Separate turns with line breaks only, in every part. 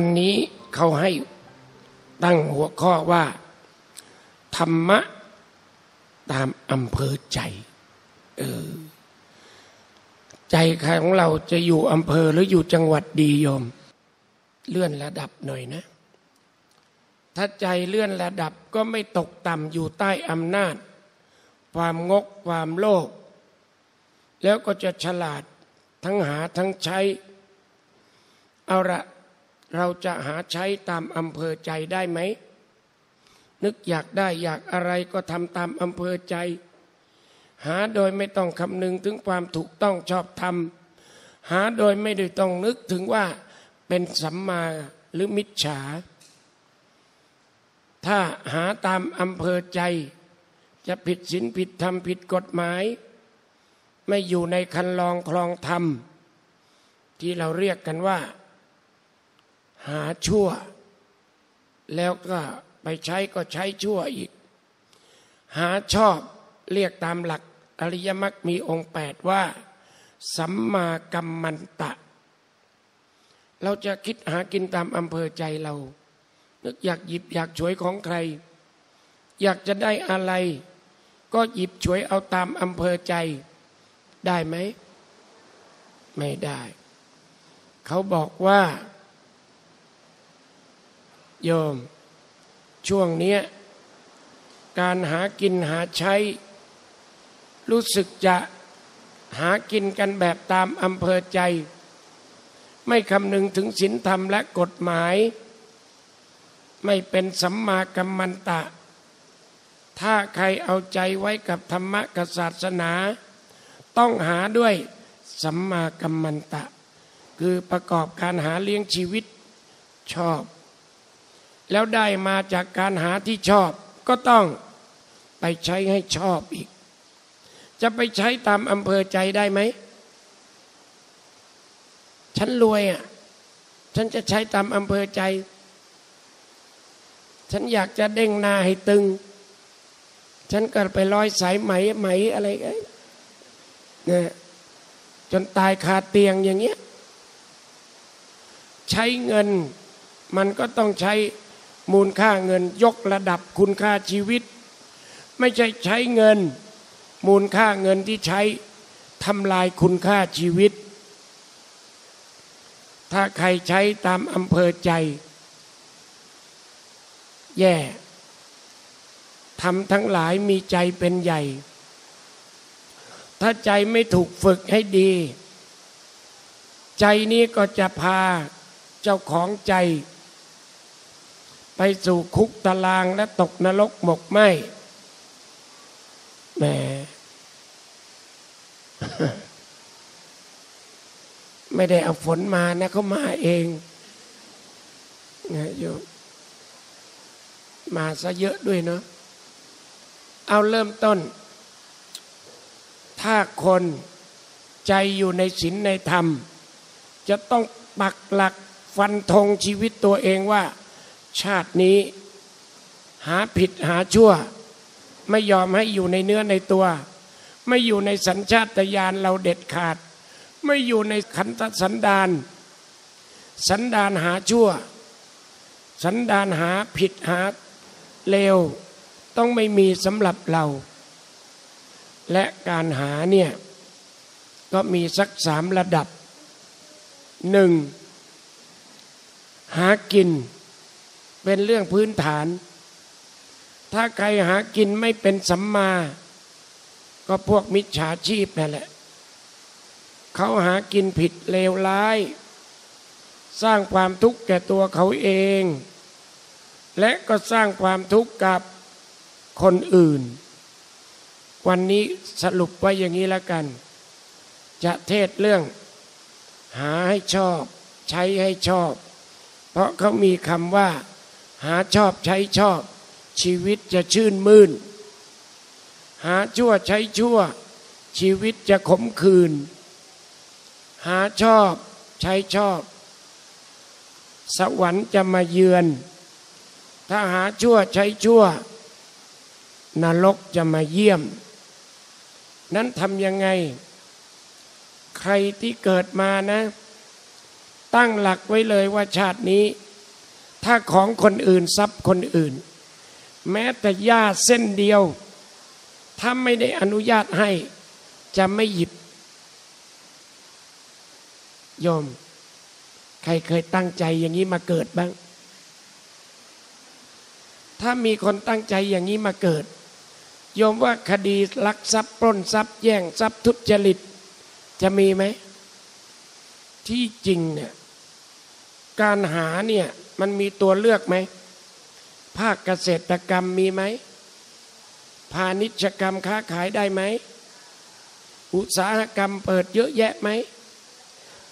วันนี้เขาให้ตั้งหัวข้อว่า ธรรมะตามอำเภอใจเออใจของเราจะอยู่อำเภอหรืออยู่จังหวัดดีโยม เลื่อนระดับหน่อยนะ ถ้าใจเลื่อนระดับก็ไม่ตกต่ำอยู่ใต้อำนาจ ความงกความโลภแล้วก็จะฉลาดทั้งหาทั้งใช้ เอาละ เราจะหาใช้ตามอำเภอใจได้ไหม นึกอยากได้อยากอะไรก็ทำตามอำเภอใจ หาโดยไม่ต้องคำนึงถึงความถูกต้องชอบธรรม หาโดยไม่ได้ต้องนึกถึงว่าเป็นสัมมาหรือมิจฉา ถ้าหาตามอำเภอใจ จะผิดศีลผิดธรรมผิดกฎหมาย ไม่อยู่ในคันลองคลองธรรม ที่เราเรียกกันว่า หาชั่ว แล้วก็ไปใช้ก็ใช้ชั่วอีก หาชอบเรียกตามหลักอริยมรรคมีองค์แปดว่า สัมมากัมมันตะ เราจะคิดหากินตามอำเภอใจเรา นึกอยากหยิบอยากช่วยของใคร อยากจะได้อะไร ก็หยิบช่วยเอาตามอำเภอใจ ได้ไหม ไม่ได้ เขาบอกว่า โยม ช่วงนี้การหากินหาใช้ รู้สึกจะหากินกันแบบตามอำเภอใจ ไม่คำนึงถึงศีลธรรมและกฎหมาย ไม่เป็นสัมมากัมมันตะ ถ้าใครเอาใจไว้กับธรรมะกับศาสนา ต้องหาด้วยสัมมากัมมันตะ คือประกอบการหาเลี้ยงชีวิตชอบ แล้วได้มาจากการหาที่ชอบ ก็ต้องไปใช้ให้ชอบอีก จะไปใช้ตามอำเภอใจได้ไหม ฉันรวยอะ ฉันจะใช้ตามอำเภอใจ ฉันอยากจะเด้งหน้าให้ตึง ฉันก็ไปร้อยสายไหมไหมอะไรเนี่ยจนตายคาเตียงอย่างเงี้ย ใช้เงินมันก็ต้องใช้ มูลค่าเงินยกระดับคุณค่าชีวิต ไม่ใช่ใช้เงิน มูลค่าเงินที่ใช้ทำลายคุณค่าชีวิต ถ้าใครใช้ตามอำเภอใจ แย่ทำทั้งหลายมีใจเป็นใหญ่ ถ้าใจไม่ถูกฝึกให้ดี ใจนี้ก็จะพาเจ้าของใจ ไปสู่คุกตารางและตกนรกหมกไหมแหมไม่ได้เอาฝนมานะเขามาเองนะโยมมาซะเยอะด้วยเนาะเอาเริ่มต้น ถ้าคนใจอยู่ในศีลในธรรม จะต้องปักหลักฟันธงชีวิตตัวเองว่า ชาตินี้ หาผิดหาชั่ว ไม่ยอมให้อยู่ในเนื้อในตัว ไม่อยู่ในสัญชาตญาณเราเด็ดขาด ไม่อยู่ในขันธสันดานสันดานหาชั่ว สันดานหาผิดหาเลวต้องไม่มีสำหรับเรา และการหาเนี่ยก็มีสักสามระดับหนึ่งหากิน เป็นเรื่องพื้นฐาน ถ้าใครหากินไม่เป็นสัมมา ก็พวกมิจฉาชีพนั่นแหละ เขาหากินผิดเลวร้าย สร้างความทุกข์แก่ตัวเขาเอง และก็สร้างความทุกข์กับคนอื่น วันนี้สรุปไว้อย่างนี้แล้วกัน จะเทศเรื่อง หาให้ชอบ ใช้ให้ชอบ เพราะเขามีคำว่า หาชอบใช้ชอบ ชีวิตจะชื่นมื่น หาชั่วใช้ชั่ว ชีวิตจะขมขื่นหาชอบใช้ชอบ สวรรค์จะมาเยือน ถ้าหาชั่วใช้ชั่ว นรกจะมาเยี่ยม นั้นทำยังไง ใครที่เกิดมานะ ตั้งหลักไว้เลยว่าชาตินี้ ถ้าของคนอื่นทรัพย์คนอื่น แม้แต่หญ้าเส้นเดียว ถ้าไม่ได้อนุญาตให้จะไม่หยิบโยม ใครเคยตั้งใจอย่างนี้มาเกิดบ้าง ถ้ามีคนตั้งใจอย่างนี้มาเกิด โยมว่าคดีลักทรัพย์ปล้นทรัพย์แย่งทรัพย์ทุจริต จะมีไหม ที่จริงเนี่ยการหาเนี่ย มันมีตัวเลือกไหม ภาคเกษตรกรรมมีไหม พาณิชยกรรมค้าขายได้ไหม อุตสาหกรรมเปิดเยอะแยะไหม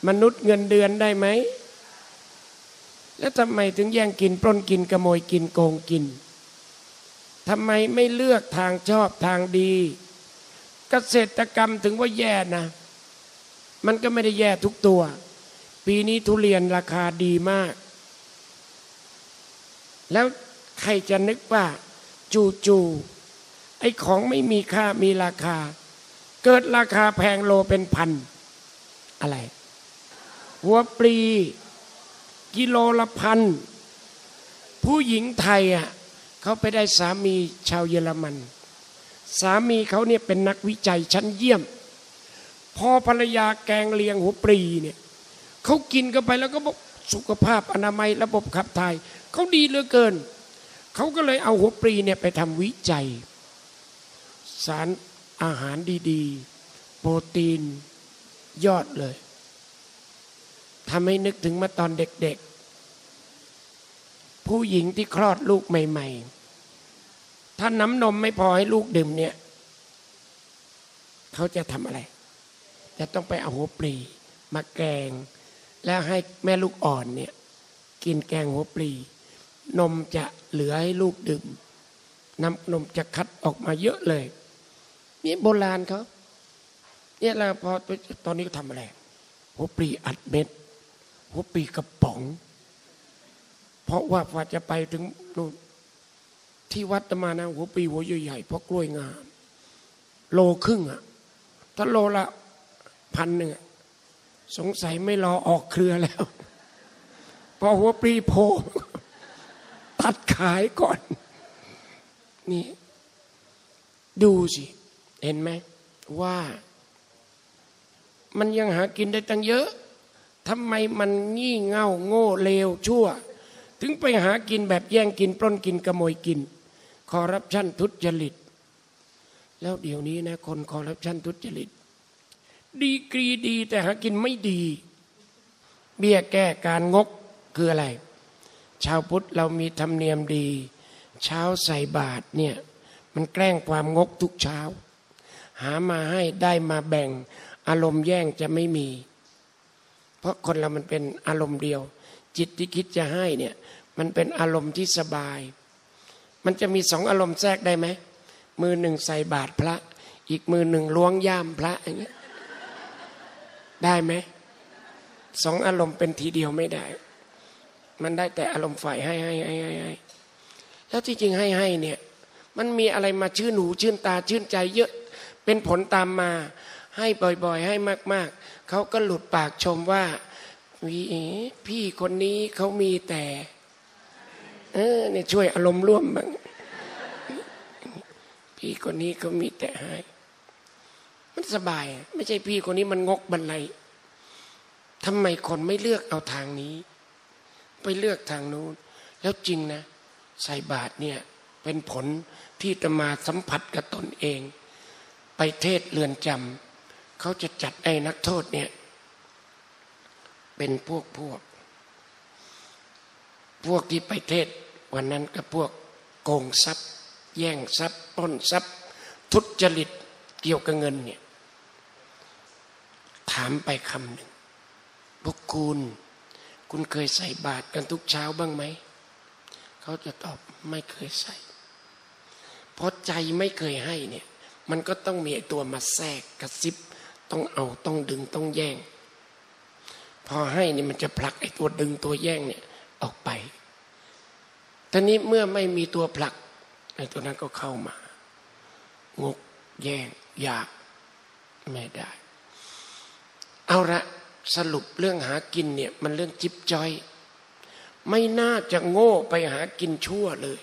มนุษย์เงินเดือนได้ไหม แล้วทำไมถึงแย่งกินปล้นกินขโมยกินโกงกินทำไมไม่เลือกทางชอบทางดี เกษตรกรรมถึงว่าแย่นะ มันก็ไม่ได้แย่ทุกตัว ปีนี้ทุเรียนราคาดีมาก แล้วใครจะนึกว่า จูจูไอ้ของไม่มีค่ามีราคา เกิดราคาแพงโลเป็นพัน อะไร หัวปลี กิโลละพัน ผู้หญิงไทยอะเขาไปได้สามีชาวเยอรมัน สามีเขาเนี่ยเป็นนักวิจัยชั้นเยี่ยม พอภรรยาแกงเลียงหัวปลีเนี่ยเขากินกันไปแล้วก็บอกสุขภาพอนามัยระบบขับถ่าย เขาดีเหลือเกิน เขาก็เลยเอาหัวปลีเนี่ยไปทำวิจัย สารอาหารดีๆ โปรตีนยอดเลยทำให้นึกถึงมาตอนเด็กๆ ผู้หญิงที่คลอดลูกใหม่ ๆ ถ้าน้ำนมไม่พอให้ลูกดื่มเนี่ย เขาจะทำอะไร จะต้องไปเอาหัวปลีมาแกง แล้วให้แม่ลูกอ่อนเนี่ย กินแกงหัวปลี นมจะเหลือให้ลูกดื่มน้ำนมจะคัดออกมาเยอะเลยนี่โบราณเขาเนี่ยเราพอตอนนี้ก็ทำอะไรหัวปลีอัดเม็ดหัวปีกระป๋อง เพราะว่าพอจะไปถึงนู่นที่วัดตมานะหัวปีหัวใหญ่ๆเพราะกล้วยงามโลครึ่งอะถ้าโลละพันหนึ่งสงสัยไม่รอออกเครือแล้ว พอหัวปลีโพ ตัดขายก่อน นี่ ดูสิ เห็นไหมว่า มันยังหากินได้ตั้งเยอะทำไมมันงี่เง่าโง่เลวชั่ว ถึงไปหากินแบบแย่งกิน ปล้นกินขโมยกิน คอรัปชันทุจริต แล้วเดี๋ยวนี้นะ คนคอรัปชันทุจริต ดีกรีดีแต่หากินไม่ดี เบี้ยแก้การงกคืออะไร ชาวพุทธเรามีธรรมเนียมดี เช้าใส่บาตรเนี่ยมันแกล้งความงกทุกเช้า หามาให้ได้มาแบ่งอารมณ์แย่งจะไม่มี เพราะคนเรามันเป็นอารมณ์เดียว จิตที่คิดจะให้เนี่ยมันเป็นอารมณ์ที่สบาย มันจะมีสองอารมณ์แทรกได้ไหมมือหนึ่งใส่บาตรพระ อีกมือหนึ่งล้วงย่ามพระอย่างเงี้ยได้ไหมสองอารมณ์เป็นทีเดียวไม่ได้ มันได้แต่อารมณ์ฝ่ายให้ให้ให้ให้ให้แล้วที่จริงให้ให้เนี่ย มันมีอะไรมาชื่นหูชื่นตาชื่นใจเยอะเป็นผลตามมา ให้บ่อยๆ ให้มาก ๆเขาก็หลุดปากชมว่าวีพี่คนนี้เขามีแต่ เออเนี่ยช่วยอารมณ์ร่วมบ้างพี่คนนี้เขามีแต่ให้มันสบาย ไม่ใช่พี่คนนี้มันงกบันไลทำไมคนไม่เลือกเอาทางนี้ ไปเลือกทางนู้น แล้วจริงนะใส่บาทเนี่ยเป็นผลที่จะมาสัมผัสกับตนเอง ไปเทศเรือนจำเขาจะจัดไอ้นักโทษเนี่ยเป็นพวกพวก พวกที่ไปเทศวันนั้นก็พวกโกงทรัพย์ แย่งทรัพย์ปล้นทรัพย์ ทุจริตเกี่ยวกับเงินเนี่ยถามไปคำหนึ่งพวกคุณ คุณเคยใส่บาตรกันทุกเช้าบ้างไหม เขาจะตอบไม่เคยใส่เพราะใจไม่เคยให้เนี่ย มันก็ต้องมีตัวมาแทรกกระซิบ ต้องเอาต้องดึงต้องแย่ง พอให้นี่มันจะผลักไอ้ตัวดึงตัวแย่งเนี่ยออกไปทีนี้เมื่อไม่มีตัวผลักไอ้ตัวนั้นก็เข้ามางกแย่งอยากไม่ได้ เอาละ สรุปเรื่องหากินเนี่ยมันเรื่องจิบจอย ไม่น่าจะโง่ไปหากินชั่วเลย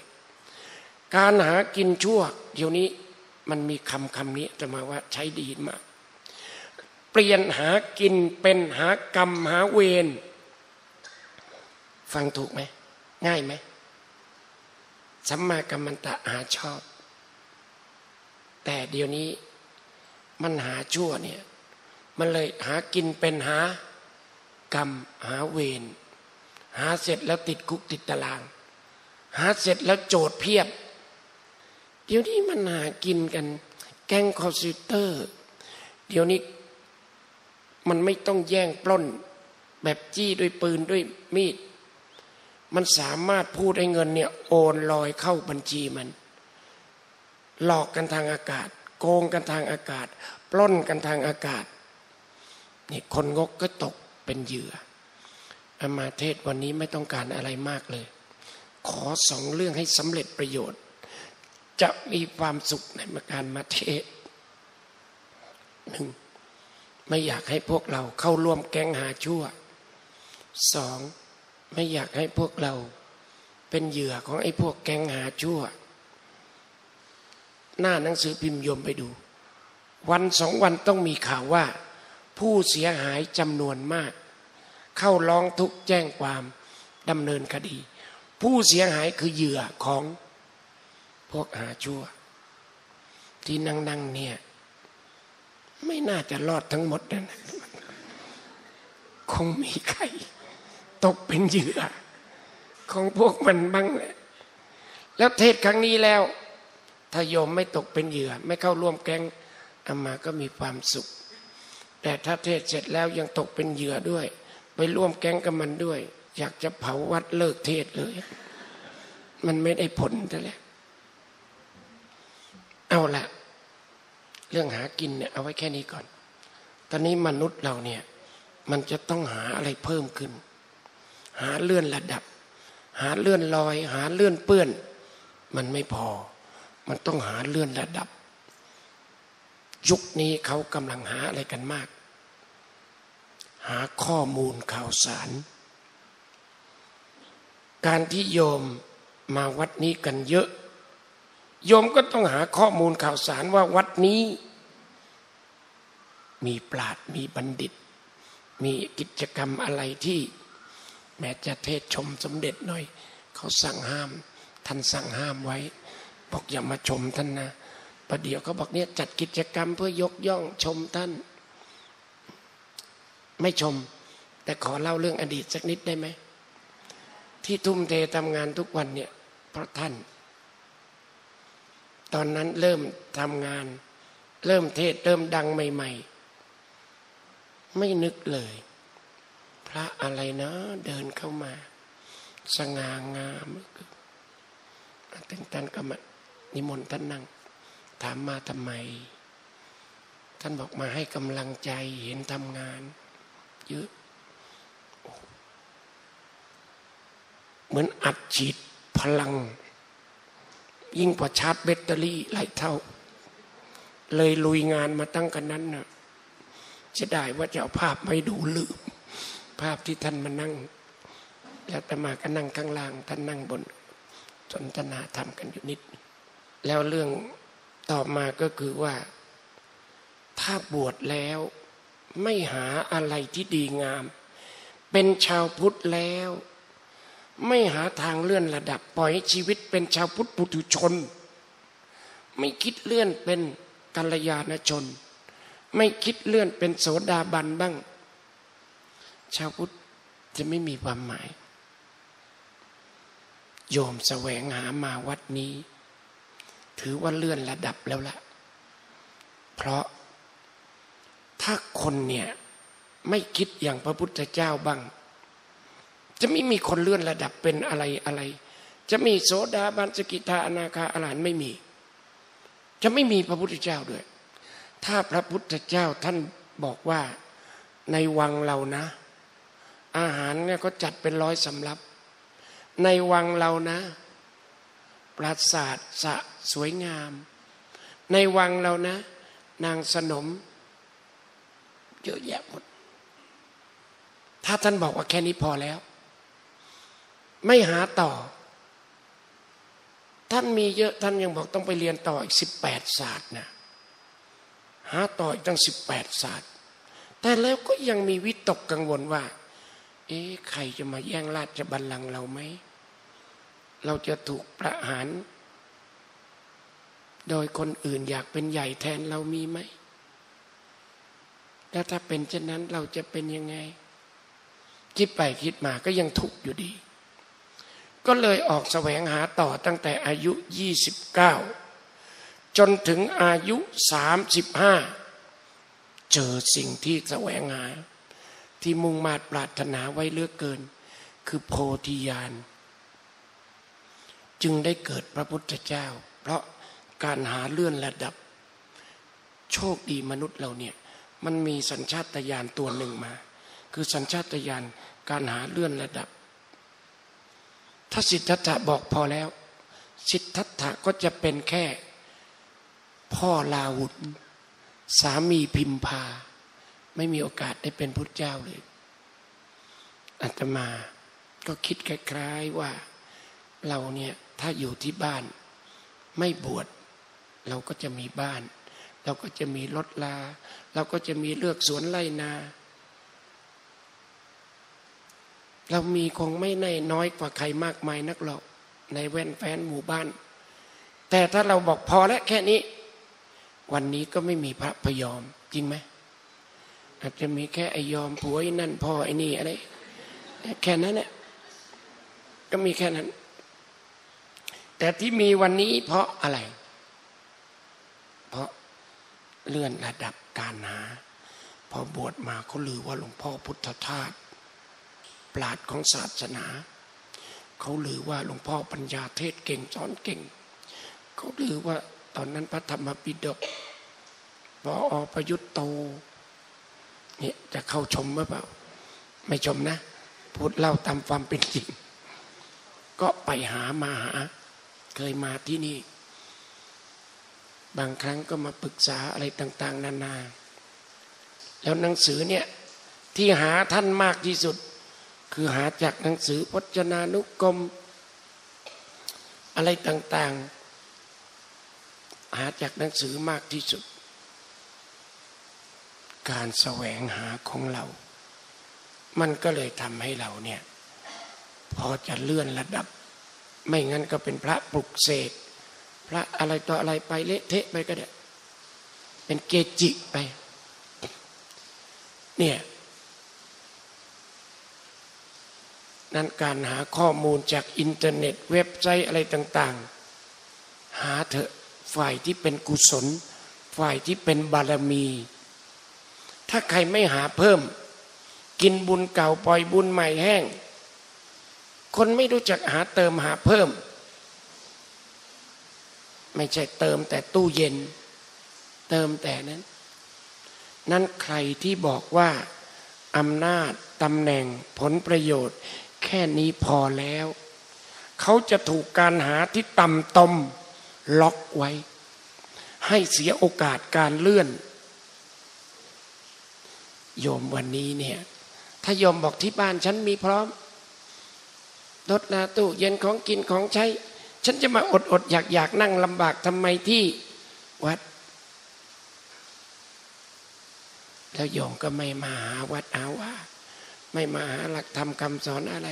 การหากินชั่ว เดี๋ยวนี้มันมีคำคำนี้จะมาว่าใช้ดีมาก เปลี่ยนหากินเป็นหากรรมหาเวรฟังถูกไหม ง่ายไหมสัมมากัมมันตะหาชอบ แต่เดี๋ยวนี้มันหาชั่วเนี่ย มันเลยหากินเป็นหากรรมหาเวรหาเสร็จแล้วติดคุกติดตาราง หาเสร็จแล้วโจทก์เพียบ เดี๋ยวนี้มันหากินกัน แก๊งคอลเซ็นเตอร์ เดี๋ยวนี้มันไม่ต้องแย่งปล้น แบบจี้ด้วยปืนด้วยมีด มันสามารถพูดให้เงินเนี่ยโอนลอยเข้าบัญชีมัน หลอกกันทางอากาศ โกงกันทางอากาศ ปล้นกันทางอากาศ นี่คนงกก็ตกเป็นเหยื่ออามาเทศวันนี้ไม่ต้องการอะไรมากเลย ขอสองเรื่องให้สำเร็จประโยชน์ จะมีความสุขในการมาเทศหนึ่งไม่อยากให้พวกเราเข้าร่วมแก๊งหาชั่วสองไม่อยากให้พวกเราเป็นเหยื่อของไอ้พวกแก๊งหาชั่ว หน้าหนังสือพิมพ์ยมไปดู วันสองวันต้องมีข่าวว่า ผู้เสียหายจำนวนมาก เข้าร้องทุกข์แจ้งความดำเนินคดี ผู้เสียหายคือเหยื่อของพวกหาชั่ว ที่นั่งนั่งเนี่ย ไม่น่าจะรอดทั้งหมดนะคงมีใคร ตกเป็นเหยื่อ ของพวกมันบ้างแหละแล้วเทศครั้งนี้แล้ว ถ้าโยมไม่ตกเป็นเหยื่อ ไม่เข้าร่วมแก๊งอามาก็มีความสุข แต่ถ้าเทศเสร็จแล้วยังตกเป็นเหยื่อด้วย ไปร่วมแก๊งกับมันด้วย อยากจะเผาวัดเลิกเทศเลย มันไม่ได้ผลแต่แหละ เอาละเรื่องหากินเนี่ยเอาไว้แค่นี้ก่อน ตอนนี้มนุษย์เราเนี่ย มันจะต้องหาอะไรเพิ่มขึ้น หาเลื่อนระดับ หาเลื่อนลอย หาเลื่อนเปื้อน มันไม่พอ มันต้องหาเลื่อนระดับ ยุคนี้เขากำลังหาอะไรกันมาก หาข้อมูลข่าวสาร การที่โยมมาวัดนี้กันเยอะ โยมก็ต้องหาข้อมูลข่าวสารว่าวัดนี้ มีปราดมีบัณฑิต มีกิจกรรมอะไรที่ แม้จะเทศชมสมเด็จหน่อย เขาสั่งห้าม ท่านสั่งห้ามไว้ บอกอย่ามาชมท่านนะประเดี๋ยวเขาบอกเนี่ยจัดกิจกรรมเพื่อยกย่องชมท่าน ไม่ชม แต่ขอเล่าเรื่องอดีตสักนิดได้ไหม ที่ทุ่มเททำงานทุกวันเนี่ยเพราะท่าน ตอนนั้นเริ่มทำงาน เริ่มเทศเริ่มดังใหม่ ๆ ไม่นึกเลย พระอะไรนะเดินเข้ามา สง่างามตึงท่านก็มานิมนต์ท่านนั่ง ถามมาทำไม ท่านบอกมาให้กำลังใจเห็นทำงาน เยอะ เหมือนอัดฉีดพลัง ยิ่งกว่าชาร์จแบตเตอรี่หลายเท่า เลยลุยงานมาตั้งกันนั้นนะจะได้ว่าจะเอาภาพไม่ดูลืม ภาพที่ท่านมานั่ง แล้วตมาก็นั่งข้างล่าง ท่านนั่งบนสนทนาธรรมกันอยู่นิด แล้วเรื่องต่อมาก็คือว่า ถ้าบวชแล้ว ไม่หาอะไรที่ดีงาม เป็นชาวพุทธแล้ว ไม่หาทางเลื่อนระดับปล่อยชีวิตเป็นชาวพุทธปุถุชน ไม่คิดเลื่อนเป็นกัลยาณชน ไม่คิดเลื่อนเป็นโสดาบันบ้าง ชาวพุทธจะไม่มีความหมาย โยมแสวงหามาวัดนี้ ถือว่าเลื่อนระดับแล้วล่ะเพราะ ถ้าคนเนี่ยไม่คิดอย่างพระพุทธเจ้าบ้าง จะไม่มีคนเลื่อนระดับเป็นอะไรอะไร จะมีโสดาบันสกิทาอนาคาอรหันไม่มี จะไม่มีพระพุทธเจ้าด้วย ถ้าพระพุทธเจ้าท่านบอกว่าในวังเรานะ อาหารเนี่ยก็จัดเป็นร้อยสำรับ ในวังเรานะ ปราสาทสะสวยงาม ในวังเรานะ นางสนม เยอะแยะหมด ถ้าท่านบอกว่าแค่นี้พอแล้ว ไม่หาต่อ ท่านมีเยอะท่านยังบอกต้องไปเรียนต่ออีกสิบแปดศาสตร์นะหาต่ออีกตั้งสิบแปดศาสตร์ แต่แล้วก็ยังมีวิตกกังวลว่า เอ๊ะใครจะมาแย่งราชบัลลังก์เราไหม เราจะถูกประหาร โดยคนอื่นอยากเป็นใหญ่แทนเรามีไหม แล้วถ้าเป็นเช่นนั้นเราจะเป็นยังไง คิดไปคิดมาก็ยังทุกข์อยู่ดี ก็เลยออกแสวงหาต่อตั้งแต่อายุ 29 จนถึงอายุ 35 เจอสิ่งที่แสวงหา ที่มุ่งมาตปรารถนาไว้เลือกเกิน คือโพธิญาณจึงได้เกิดพระพุทธเจ้า เพราะการหาเลื่อนระดับ โชคดีมนุษย์เราเนี่ย มันมีสัญชาตญาณตัวหนึ่งมา คือสัญชาตญาณการหาเลื่อนระดับ ถ้าสิทธัตถะบอกพอแล้ว สิทธัตถะก็จะเป็นแค่ พ่อลาหุนสามีพิมพา ไม่มีโอกาสได้เป็นพุทธเจ้าเลยอาตมาก็คิดคล้ายๆว่าเราเนี่ยถ้าอยู่ที่บ้าน ไม่บวชเราก็จะมีบ้าน เราก็จะมีรถลา เราก็จะมีเลือกสวนไร่นา เรามีคงไม่ในน้อยกว่าใครมากมายนักหรอกในแว่นแฟนหมู่บ้าน แต่ถ้าเราบอกพอแล้วแค่นี้ วันนี้ก็ไม่มีพระพยอม จริงไหมอาจจะมีแค่ไอยอมผัวไอ้นั่นพ่อไอ้นี่อะไรแค่นั้นแหละก็มีแค่นั้น แต่ที่มีวันนี้เพราะอะไร เพราะ เลื่อนระดับการหา พอบวชมาเขาลือว่าหลวงพ่อพุทธทาสปราดของศาสนาเขาลือว่าหลวงพ่อปัญญาเทศเก่งสอนเก่งเขาลือว่าตอนนั้นพระธรรมปิฎกปออประยุทธ์โตเนี่ยจะเข้าชมหรือเปล่า ไม่ชมนะ พูดเล่าตามความเป็นจริง ก็ไปหามาหา เคยมาที่นี่ บางครั้งก็มาปรึกษาอะไรต่างๆ นานา แล้วหนังสือเนี่ยที่หาท่านมากที่สุด คือหาจากหนังสือพจนานุกรม อะไรต่างๆ หาจากหนังสือมากที่สุด การแสวงหาของเรา มันก็เลยทำให้เราเนี่ยพอจะเลื่อนระดับ ไม่งั้นก็เป็นพระปลุกเสก พระอะไรต่ออะไรไปเละเทะไปก็ได้เป็นเกจิไป เนี่ยนั้นการหาข้อมูลจากอินเทอร์เน็ต เว็บไซต์อะไรต่าง ๆ หาเถอะฝ่ายที่เป็นกุศล ฝ่ายที่เป็นบารมี ถ้าใครไม่หาเพิ่ม กินบุญเก่าปล่อยบุญใหม่แห้ง คนไม่รู้จักหาเติมหาเพิ่ม ไม่ใช่เติมแต่ตู้เย็น เติมแต่นั้น นั้นใครที่บอกว่าอำนาจตำแหน่งผลประโยชน์ แค่นี้พอแล้ว เขาจะถูกการหาที่ต่ำตมล็อกไว้ ให้เสียโอกาสการเลื่อน โยมวันนี้เนี่ยถ้าโยมบอกที่บ้านฉันมีพร้อมรถนาตู้เย็นของกินของใช้ ฉันจะมาอดอดอยากอยากนั่งลำบากทำไมที่วัด แล้วโยมก็ไม่มาหาวัดหาว่า ไม่มาหาหลักธรรมคำสอนอะไร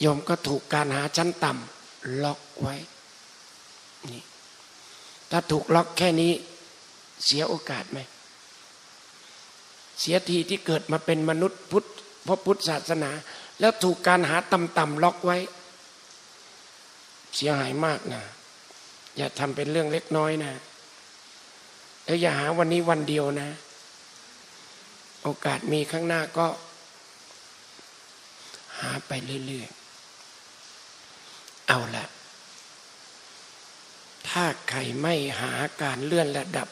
โยมก็ถูกการหาชั้นต่ำล็อกไว้นี่ถ้าถูกล็อกแค่นี้ เสียโอกาสไหม เสียทีที่เกิดมาเป็นมนุษย์พุทธพระพุทธศาสนา แล้วถูกการหาต่ำๆล็อกไว้ เสียหายมากนะ อย่าทำเป็นเรื่องเล็กน้อยนะแล้วอย่าหาวันนี้วันเดียวนะ โอกาสมีข้างหน้าก็ หาไปเรื่อยๆ เอาละถ้าใครไม่หาการเลื่อนระดับ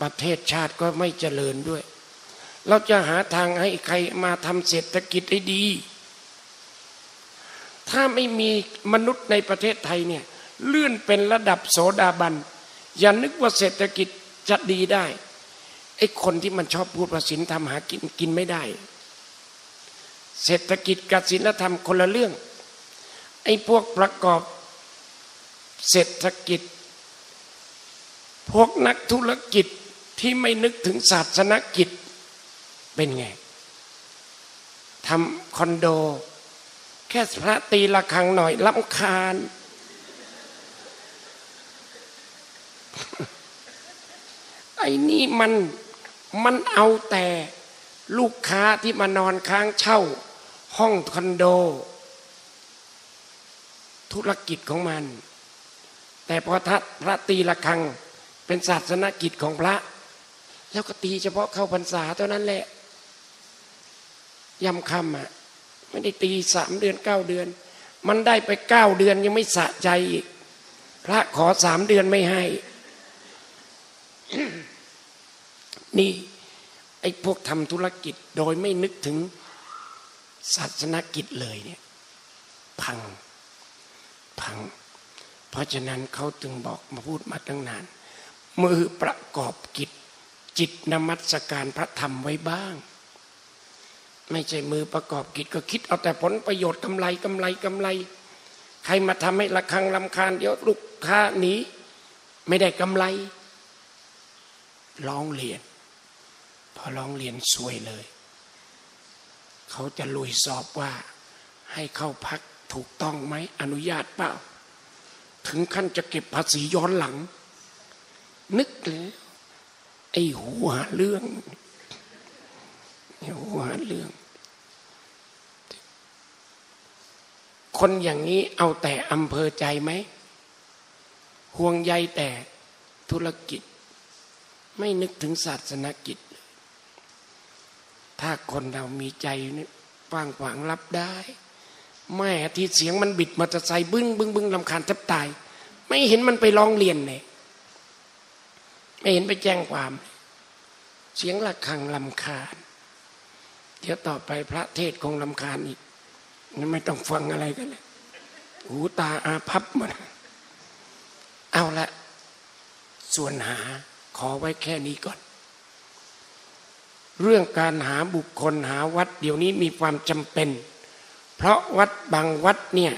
ประเทศชาติก็ไม่เจริญด้วย เราจะหาทางให้ใครมาทำเศรษฐกิจให้ดี ถ้าไม่มีมนุษย์ในประเทศไทยเนี่ยเลื่อนเป็นระดับโสดาบัน อย่านึกว่าเศรษฐกิจจะดีได้ไอ้คนที่มันชอบพูดว่าศีลธรรมหากินกินไม่ได้ เศรษฐกิจกับศีลธรรมคนละเรื่อง ไอ้พวกประกอบเศรษฐกิจ พวกนักธุรกิจที่ไม่นึกถึงศาสนกิจเป็นไงทำคอนโด ค่พระตีละครังหน่อยลำคาญ ไอ้นี่มันมันเอาแต่ลูกค้าที่มานอนค้างเช่า ห้องคอนโด ธุรกิจของมัน แต่พอทัดพระตีละครังเป็นศาสนกิจของพระ แล้วก็ตีเฉพาะเข้าพรรษาเท่านั้นแหละยำคำอะ ไม่ได้ตีสามเดือนเก้าเดือน มันได้ไปเก้าเดือนยังไม่สะใจอีก พระขอสามเดือนไม่ให้ นี่ ไอ้พวกทำธุรกิจโดยไม่นึกถึงศาสนกิจเลยเนี่ย พัง พัง เพราะฉะนั้นเขาจึงบอกมาพูดมาตั้งนาน มือประกอบกิจ จิตนมัสการพระธรรมไว้บ้าง ไม่ใช่มือประกอบกิจก็คิดเอาแต่ผลประโยชน์กำไรกำไรกำไร ใครมาทำให้ระคังลำคาญเดี๋ยวลูกค้าหนีไม่ได้กำไรร้องเรียน พอร้องเรียนสวยเลย เขาจะลุยสอบว่าให้เข้าพักถูกต้องไหมอนุญาตเปล่า ถึงขั้นจะเก็บภาษีย้อนหลัง นึกเลยไอ้หูหาเรื่อง อ้หูหาเรื่อง คนอย่างนี้เอาแต่อำเภอใจไหมห่วงใยแต่ธุรกิจ ไม่นึกถึงศาสนกิจ ถ้าคนเรามีใจนี่ว่างขวางรับได้ แม่ที่เสียงมันบิดมอเตอร์ไซค์บึ้งบึ้งบึ้งลำคาญแทบตาย ไม่เห็นมันไปร้องเรียนเลยไม่เห็นไปแจ้งความ เสียงะระฆังลำคาญ เดี๋ยวต่อไปพระเทศคงลำคาญอีกไม่ต้องฟังอะไรกันเลยหูตาอาพับหมดเอาละ ส่วนหาขอไว้แค่นี้ก่อน เรื่องการหาบุคคลหาวัด เดี๋ยวนี้มีความจำเป็น เพราะวัดบางวัดเนี่ย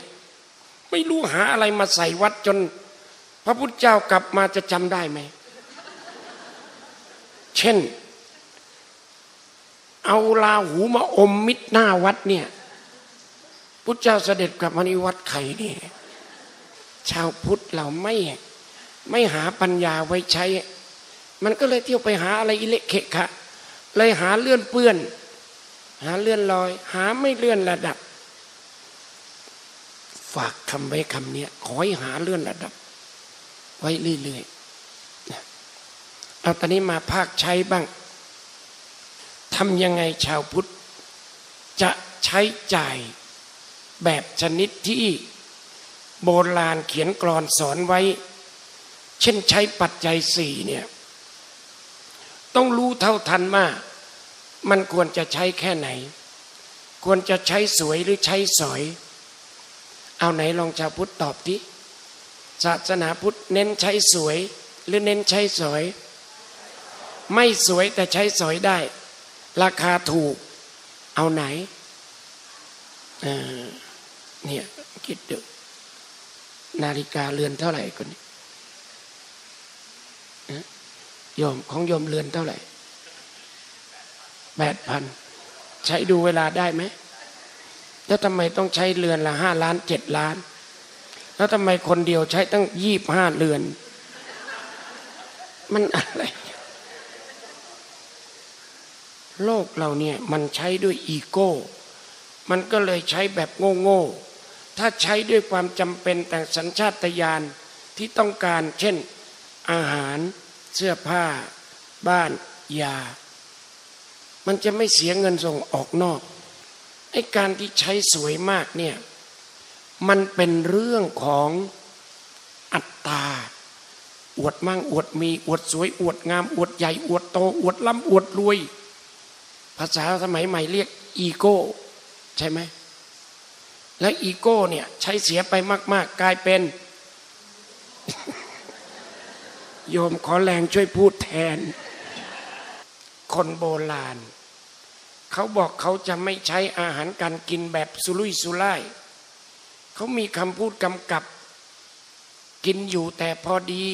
ไม่รู้หาอะไรมาใส่วัดจน พระพุทธเจ้ากลับมาจะจำได้ไหม เช่น เอาลาหูมาอมมิดหน้าวัดเนี่ยพุทธเจ้าเสด็จกลับมาที่วัดไข่นี่ชาวพุทธเราไม่ไม่หาปัญญาไว้ใช้ มันก็เลยเที่ยวไปหาอะไรอิเละเขะขะเลยหาเลื่อนเปื้อน หาเลื่อนลอย หาไม่เลื่อนระดับ ฝากคำไว้คำนี้ขอให้หาเลื่อนระดับ ไว้เรื่อยๆเอาตอนนี้มาภาคใช้บ้าง ทำยังไงชาวพุทธ จะใช้จ่ายแบบชนิดที่โบราณเขียนกรอนสอนไว้ เช่นใช้ปัจจัยสี่เนี่ยต้องรู้เท่าทันว่ามันควรจะใช้แค่ไหน ควรจะใช้สวยหรือใช้สอย เอาไหนลองชาวพุทธตอบที่ศาสนาพุทธเน้นใช้สวยหรือเน้นใช้สอย ไม่สวยแต่ใช้สอยได้ ราคาถูกเอาไหนเนี่ยคิดดูนาฬิกาเรือนเท่าไหร่คนนี้ยอมของยอมเรือนเท่าไหร่แปดพันใช้ดูเวลาได้ไหมแล้วทำไมต้องใช้เรือนละห้าล้านเจ็ดล้าน แล้วทำไมคนเดียวใช้ตั้งยี่บห้าเรือน มันอะไร โลกเราเนี่ยมันใช้ด้วยอีโก้ มันก็เลยใช้แบบโง่ๆ ถ้าใช้ด้วยความจำเป็นแต่สัญชาตญาณที่ต้องการเช่น อาหาร เสื้อผ้า บ้าน ยา มันจะไม่เสียเงินส่งออกนอก ไอ้การที่ใช้สวยมากเนี่ย มันเป็นเรื่องของอัตตาอวดมั่งอวดมีอวดสวยอวดงามอวดใหญ่อวดโตอวดล้ำอวดรวย ภาษาสมัยใหม่เรียกอีโก้ใช่ไหมแล้วอีโก้เนี่ยใช้เสียไปมาก ๆ กลายเป็น โยมขอแรงช่วยพูดแทน คนโบราณ เขาบอกเขาจะไม่ใช้อาหารการกินแบบสุรุ่ยสุร่ายเขามีคำพูดกำกับ กินอยู่แต่พอดี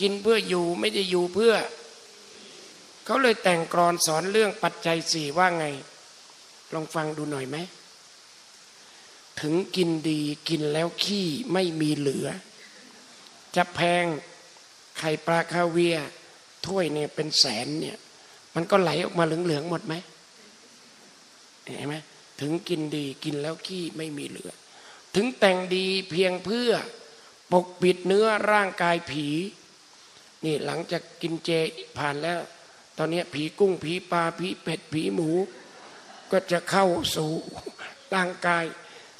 กินเพื่ออยู่ไม่ได้อยู่เพื่อ เขาเลยแต่งกรอนสอนเรื่องปัจจัยสี่ว่าไง ลองฟังดูหน่อยไหม ถึงกินดีกินแล้วขี้ไม่มีเหลือ จะแพงไข่ปลาคาเวียถ้วยเนี่ยเป็นแสนเนี่ย มันก็ไหลออกมาเหลืองๆหมดไหมเห็นไหมถึงกินดีกินแล้วขี้ไม่มีเหลือ ถึงแต่งดีเพียงเพื่อปกปิดเนื้อร่างกายผี นี่หลังจากกินเจผ่านแล้ว ตอนนี้ผีกุ้งผีปลาผีเป็ดผีหมู ก็จะเข้าสู่ร่างกาย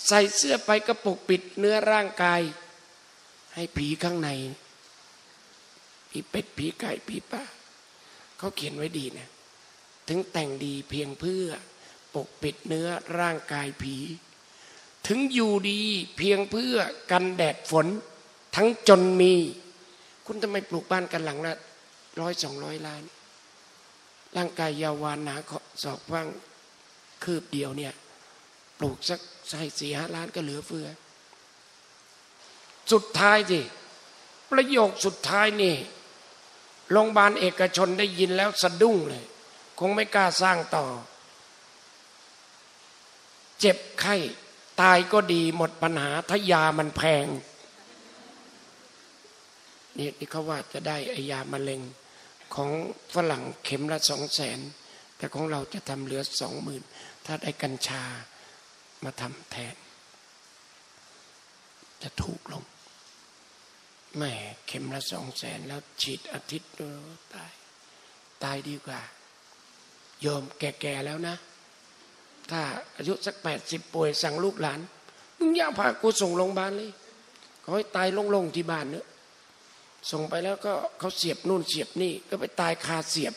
ใส่เสื้อไปก็ปกปิดเนื้อร่างกาย ให้ผีข้างใน ผีเป็ดผีไก่ผีปลาเขาเขียนไว้ดีนะถึงแต่งดีเพียงเพื่อปกปิดเนื้อร่างกายผี ถึงอยู่ดีเพียงเพื่อกันแดดฝน ทั้งจนมี คุณทำไมปลูกบ้านกันหลังละร้อยสองร้อยล้าน ร่างกายยาววานหนาสอกว่างคืบเดียวเนี่ยปลูกสักใส่สี่ห้าล้านก็เหลือเฟือ สุดท้ายสิประโยคสุดท้ายนี่โรงพยาบาลเอกชนได้ยินแล้วสะดุ้งเลย คงไม่กล้าสร้างต่อ เจ็บไข้ตายก็ดีหมดปัญหาถ้ายามันแพงนี่ที่เขาว่าจะได้ไอยามะเร็ง ของฝรั่งเข็มละสองแสนแต่ของเราจะทำเหลือสองหมื่นถ้าได้กัญชามาทำแทน จะถูกลงแม่เข็มละสองแสนแล้วฉีดอาทิตย์ตาย ตายดีกว่าโยมแก่ๆแล้วนะ ถ้าอายุสักแปดสิบป่วยสั่งลูกหลาน มึงอย่าพากูส่งโรงพยาบาลเลย ขอให้ตายโล่งๆที่บ้านเนอะ ส่งไปแล้วก็เขาเสียบนู่นเสียบนี่ก็ไปตายคาเสียบ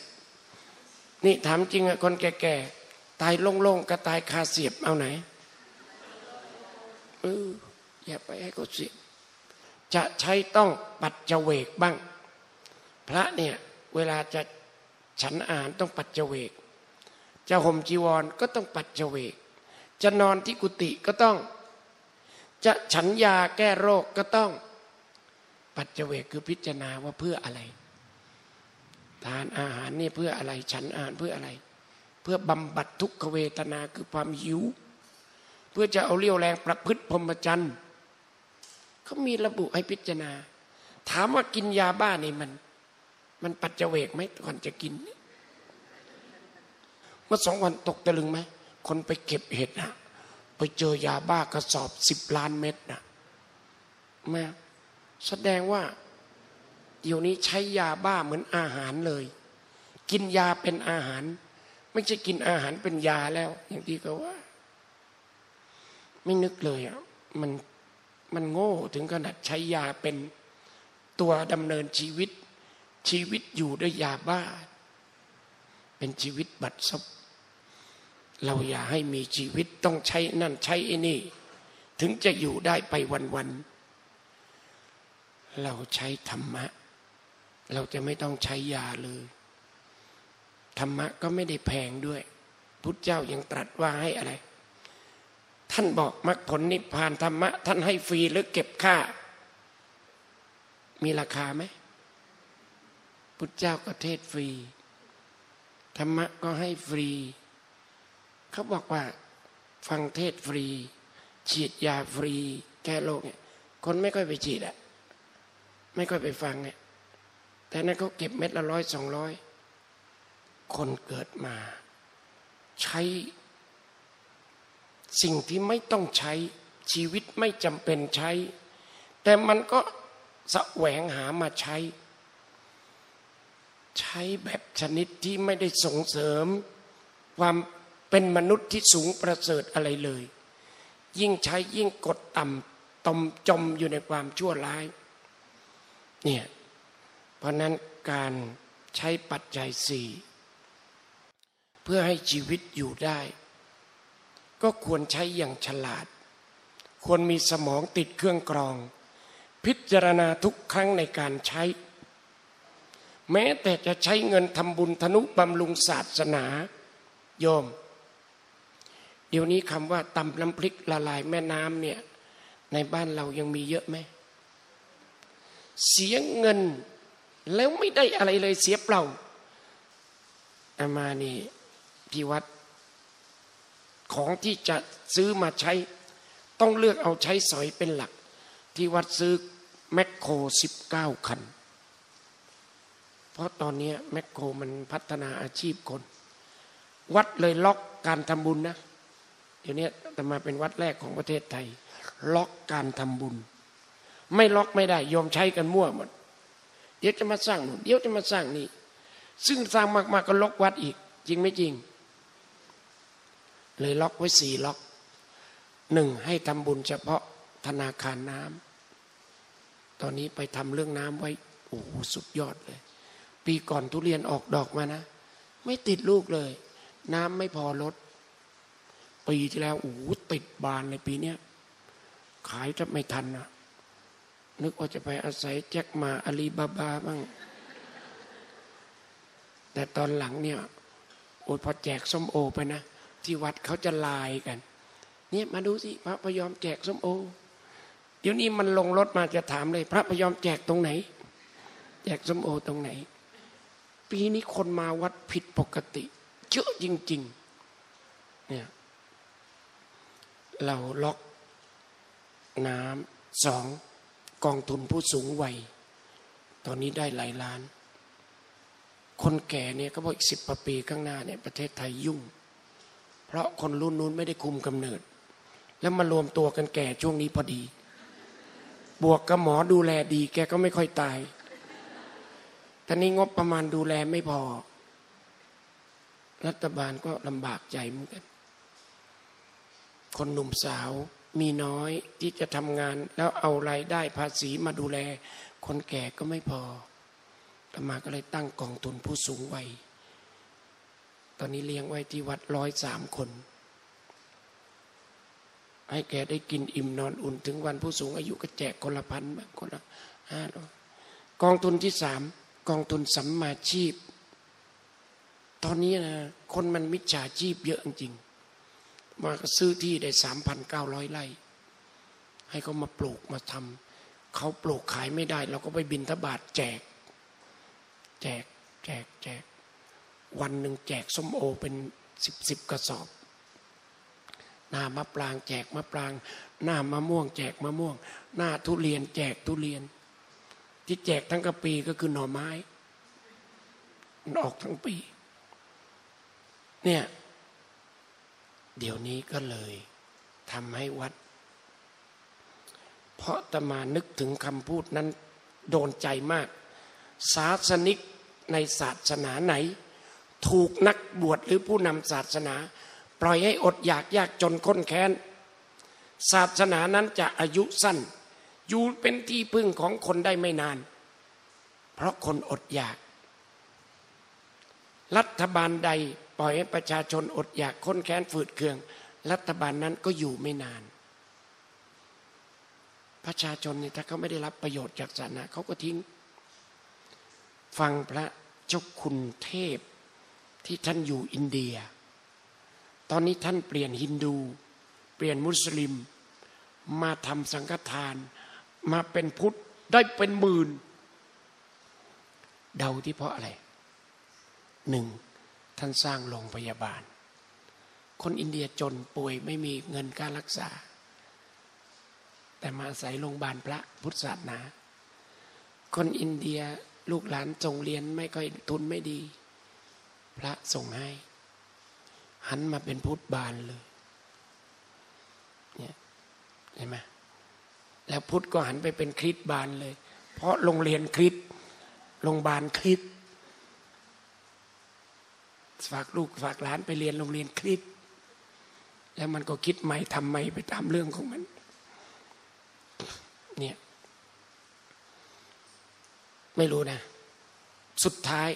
นี่ถามจริงอะคนแก่ๆตายโล่งๆก็ตายคาเสียบเอาไหนเอออย่าไปให้เขาเสียบ จะใช้ต้องปัดเจเวกบ้าง พระเนี่ยเวลาจะฉันอาหารต้องปัดเจเวก จะห่มจีวรก็ต้องปัดเจเวก จะนอนที่กุฏิก็ต้อง จะฉันยาแก้โรคก็ต้อง ปัดเจเวกคือพิจารณาว่าเพื่ออะไร ทานอาหารนี่เพื่ออะไร ฉันอาหารเพื่ออะไร เพื่อบำบัดทุกขเวทนาคือความหิว เพื่อจะเอาเลี้ยวแรงประพฤติพรหมจรรย์เขามีระบุให้พิจารณา ถามว่ากินยาบ้านี่มัน มันปัจเจเวกไหมก่อนจะกินเมื่อสองวันตกตะลึงไหมคนไปเก็บเห็ดนะไปเจอยาบ้ากระสอบสิบล้านเม็ดนะแม่ แสดงว่าเดี๋ยวนี้ใช้ยาบ้าเหมือนอาหารเลย กินยาเป็นอาหาร ไม่ใช่กินอาหารเป็นยาแล้ว อย่างที่เขาว่า ไม่นึกเลยอะมันมันโง่ถึงขนาดใช้ยาเป็นตัวดำเนินชีวิต ชีวิตอยู่ด้วยยาบ้า เป็นชีวิตบัดซบเราอย่าให้มีชีวิตต้องใช้นั่นใช้ไอ้นี่ ถึงจะอยู่ได้ไปวันๆ เราใช้ธรรมะ เราจะไม่ต้องใช้ยาเลย ธรรมะก็ไม่ได้แพงด้วย พุทธเจ้ายังตรัสว่าให้อะไร ท่านบอกมรรคผลนิพพานธรรมะ ท่านให้ฟรีหรือเก็บค่า มีราคาไหมพุทธเจ้าก็เทศฟรี ธรรมะก็ให้ฟรี เขาบอกว่า ฟังเทศฟรี ฉีดยาฟรี แก้โรคเนี่ยคนไม่ค่อยไปฉีดอะ ไม่ค่อยไปฟังเนี่ยแต่นั้นเขาเก็บเม็ดละร้อยสองร้อยคนเกิดมา ใช้สิ่งที่ไม่ต้องใช้ชีวิตไม่จำเป็นใช้ แต่มันก็แสวงหามาใช้ ใช้แบบชนิดที่ไม่ได้ส่งเสริม ความเป็นมนุษย์ที่สูงประเสริฐอะไรเลย ยิ่งใช้ยิ่งกดต่ำตมจมอยู่ในความชั่วร้าย เนี่ยเพราะนั้นการใช้ปัจจัยสี่เพื่อให้ชีวิตอยู่ได้ ก็ควรใช้อย่างฉลาด ควรมีสมองติดเครื่องกรอง พิจารณาทุกครั้งในการใช้ แม้แต่จะใช้เงินทำบุญธนุบำรุงศาสนาโยม เดี๋ยวนี้คำว่าตำน้ำพริกละลายแม่น้ำเนี่ยในบ้านเรายังมีเยอะไหม เสียเงินแล้วไม่ได้อะไรเลยเสียเปล่าอามานี่ที่วัด ของที่จะซื้อมาใช้ ต้องเลือกเอาใช้สอยเป็นหลัก ที่วัดซื้อแมคโครสิบเก้าคัน เพราะตอนนี้แมคโครมันพัฒนาอาชีพคน วัดเลยล็อกการทำบุญนะ เดี๋ยวนี้แต่มาเป็นวัดแรกของประเทศไทย ล็อกการทำบุญ ไม่ล็อกไม่ได้ ยอมใช้กันมั่วหมด เดี๋ยวจะมาสร้างนู่นเดี๋ยวจะมาสร้างนี่ซึ่งสร้างมาก ๆ ก็ล็อกวัดอีก จริงไม่จริง เลยล็อกไว้สี่ล็อกหนึ่งให้ทำบุญเฉพาะธนาคารน้ำตอนนี้ไปทำเรื่องน้ำไว้โอ้สุดยอดเลย ปีก่อนทุเรียนออกดอกมานะ ไม่ติดลูกเลย น้ำไม่พอลดปีที่แล้วโอ้ติดบานในปีเนี้ยขายจะไม่ทันนะ นึกว่าจะไปอาศัยแจ็คมาอาลีบาบาบ้าง แต่ตอนหลังเนี่ยโอ้พอแจกส้มโอไปนะ ที่วัดเขาจะลายกัน เนี่ยมาดูสิพระพยอมแจกส้มโอ เดี๋ยวนี้มันลงรถมาจะถามเลย พระพยอมแจกตรงไหน แจกส้มโอตรงไหน ปีนี้คนมาวัดผิดปกติเยอะจริง ๆ เนี่ยเราล็อกน้ำสอง กองทุนผู้สูงวัย ตอนนี้ได้หลายล้าน คนแก่เนี่ยก็บอกอีกสิบปีข้างหน้าเนี่ยประเทศไทยยุ่ง เพราะคนรุ่นนู้นไม่ได้คุมกำเนิด แล้วมารวมตัวกันแก่ช่วงนี้พอดี บวกกับหมอดูแลดี แกก็ไม่ค่อยตายตอนนี้งบประมาณดูแลไม่พอ รัฐบาลก็ลำบากใจเหมือนกัน คนหนุ่มสาว มีน้อยที่จะทำงานแล้วเอารายได้ภาษีมาดูแล คนแก่ก็ไม่พอตมาก็เลยตั้งกองทุนผู้สูงวัย ตอนนี้เลี้ยงไว้ที่วัดร้อยสามคน ให้แกได้กินอิ่มนอนอุ่น ถึงวันผู้สูงอายุก็แจกคนละพันบ้างคนละห้าร้อยกองทุนที่สามกองทุนสัมมาชีพ ตอนนี้นะคนมันมิจฉาชีพเยอะจริง มาก็ซื้อที่ได้สามพันเก้าร้อยไร่ให้เขามาปลูกมาทำเขาปลูกขายไม่ได้ เราก็ไปบินทบาทแจก แจก แจกแจก วันหนึ่งแจกส้มโอเป็นสิบสิบกระสอบ หน้ามะปรางแจกมะปราง หน้ามะม่วง แจกมะม่วง หน้าทุเรียน แจกทุเรียน ที่แจกทั้งกระปีก็คือหน่อไม้มันออกทั้งปี เนี่ย เดี๋ยวนี้ก็เลยทำให้วัด เพราะตมานึกถึงคำพูดนั้นโดนใจมาก ศาสนิกในศาสนาไหน ถูกนักบวชหรือผู้นำศาสนา ปล่อยให้อดอยากยากจนค้นแค้น ศาสนานั้นจะอายุสั้น อยู่เป็นที่พึ่งของคนได้ไม่นาน เพราะคนอดอยาก รัฐบาลใด ปล่อยให้ประชาชนอดอยากค้นแค้นฝืดเคือง รัฐบาลนั้นก็อยู่ไม่นาน ประชาชนนี่ถ้าเขาไม่ได้รับประโยชน์จากศาสนาเขาก็ทิ้ง ฟังพระเจ้าคุณเทพที่ท่านอยู่อินเดีย ตอนนี้ท่านเปลี่ยนฮินดู เปลี่ยนมุสลิม มาทำสังฆทาน มาเป็นพุทธได้เป็นหมื่น เดาที่เพราะอะไรหนึ่ง ท่านสร้างโรงพยาบาล คนอินเดียจนป่วยไม่มีเงินการรักษา แต่มาอาศัยโรงพยาบาลพระพุทธศาสนา คนอินเดียลูกหลานส่งเรียนไม่ค่อยทุนไม่ดี พระส่งให้ หันมาเป็นพุทธบาลเลยเนี่ยเห็นไหมแล้วพุทธก็หันไปเป็นคริสบาลเลย เพราะโรงเรียนคริสโรงพยาบาลคริส ฝากลูกฝากหลานไปเรียนโรงเรียนคริสแล้วมันก็คิดใหม่ทำใหม่ไปตามเรื่องของมัน เนี่ย ไม่รู้นะ สุดท้าย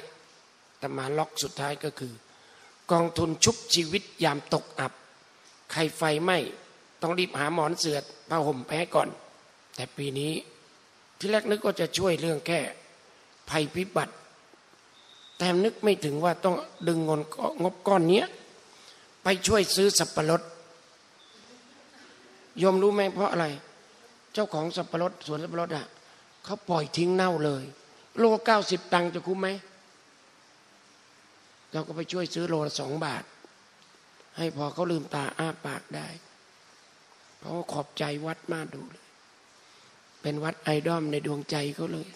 แต่มาล็อกสุดท้ายก็คือ กองทุนชุบชีวิตยามตกอับ ใครไฟไหม้ต้องรีบหาหมอนเสือผ้าห่มไปให้ก่อน แต่ปีนี้ที่แรกนึกก็จะช่วยเรื่องแค่ภัยพิบัติ แต่นึกไม่ถึงว่าต้องดึงเงินงบก้อนเนี้ยไปช่วยซื้อสับปะรดยมรู้ไหมเพราะอะไร เจ้าของสับปะรดสวนสับปะรดอะเขาปล่อยทิ้งเน่าเลย โลเก้าสิบตังค์จะคุ้มไหมเราก็ไปช่วยซื้อโลละสองบาท ให้พอเขาลืมตาอ้าปากได้เพราะขอบใจวัดมากดูเลย เป็นวัดไอดอมในดวงใจเขาเลย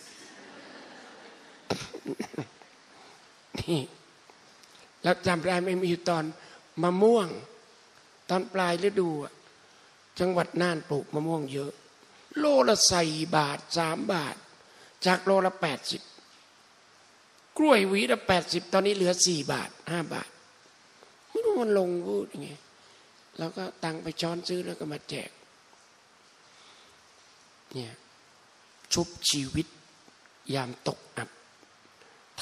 นี่แล้วจำได้ไม่มีตอนมะม่วง ตอนปลายฤดูจังหวัดน่านปลูกมะม่วงเยอะ โลละใส่บาทสามบาท จากโลละแปดสิบกล้วยหวีละแปดสิบตอนนี้เหลือสี่บาทห้าบาท ไม่รู้มันลงพูดยังไงแล้วก็ตังไปช้อนซื้อแล้วก็มาแจกเนี่ยชุบชีวิตยามตกอับ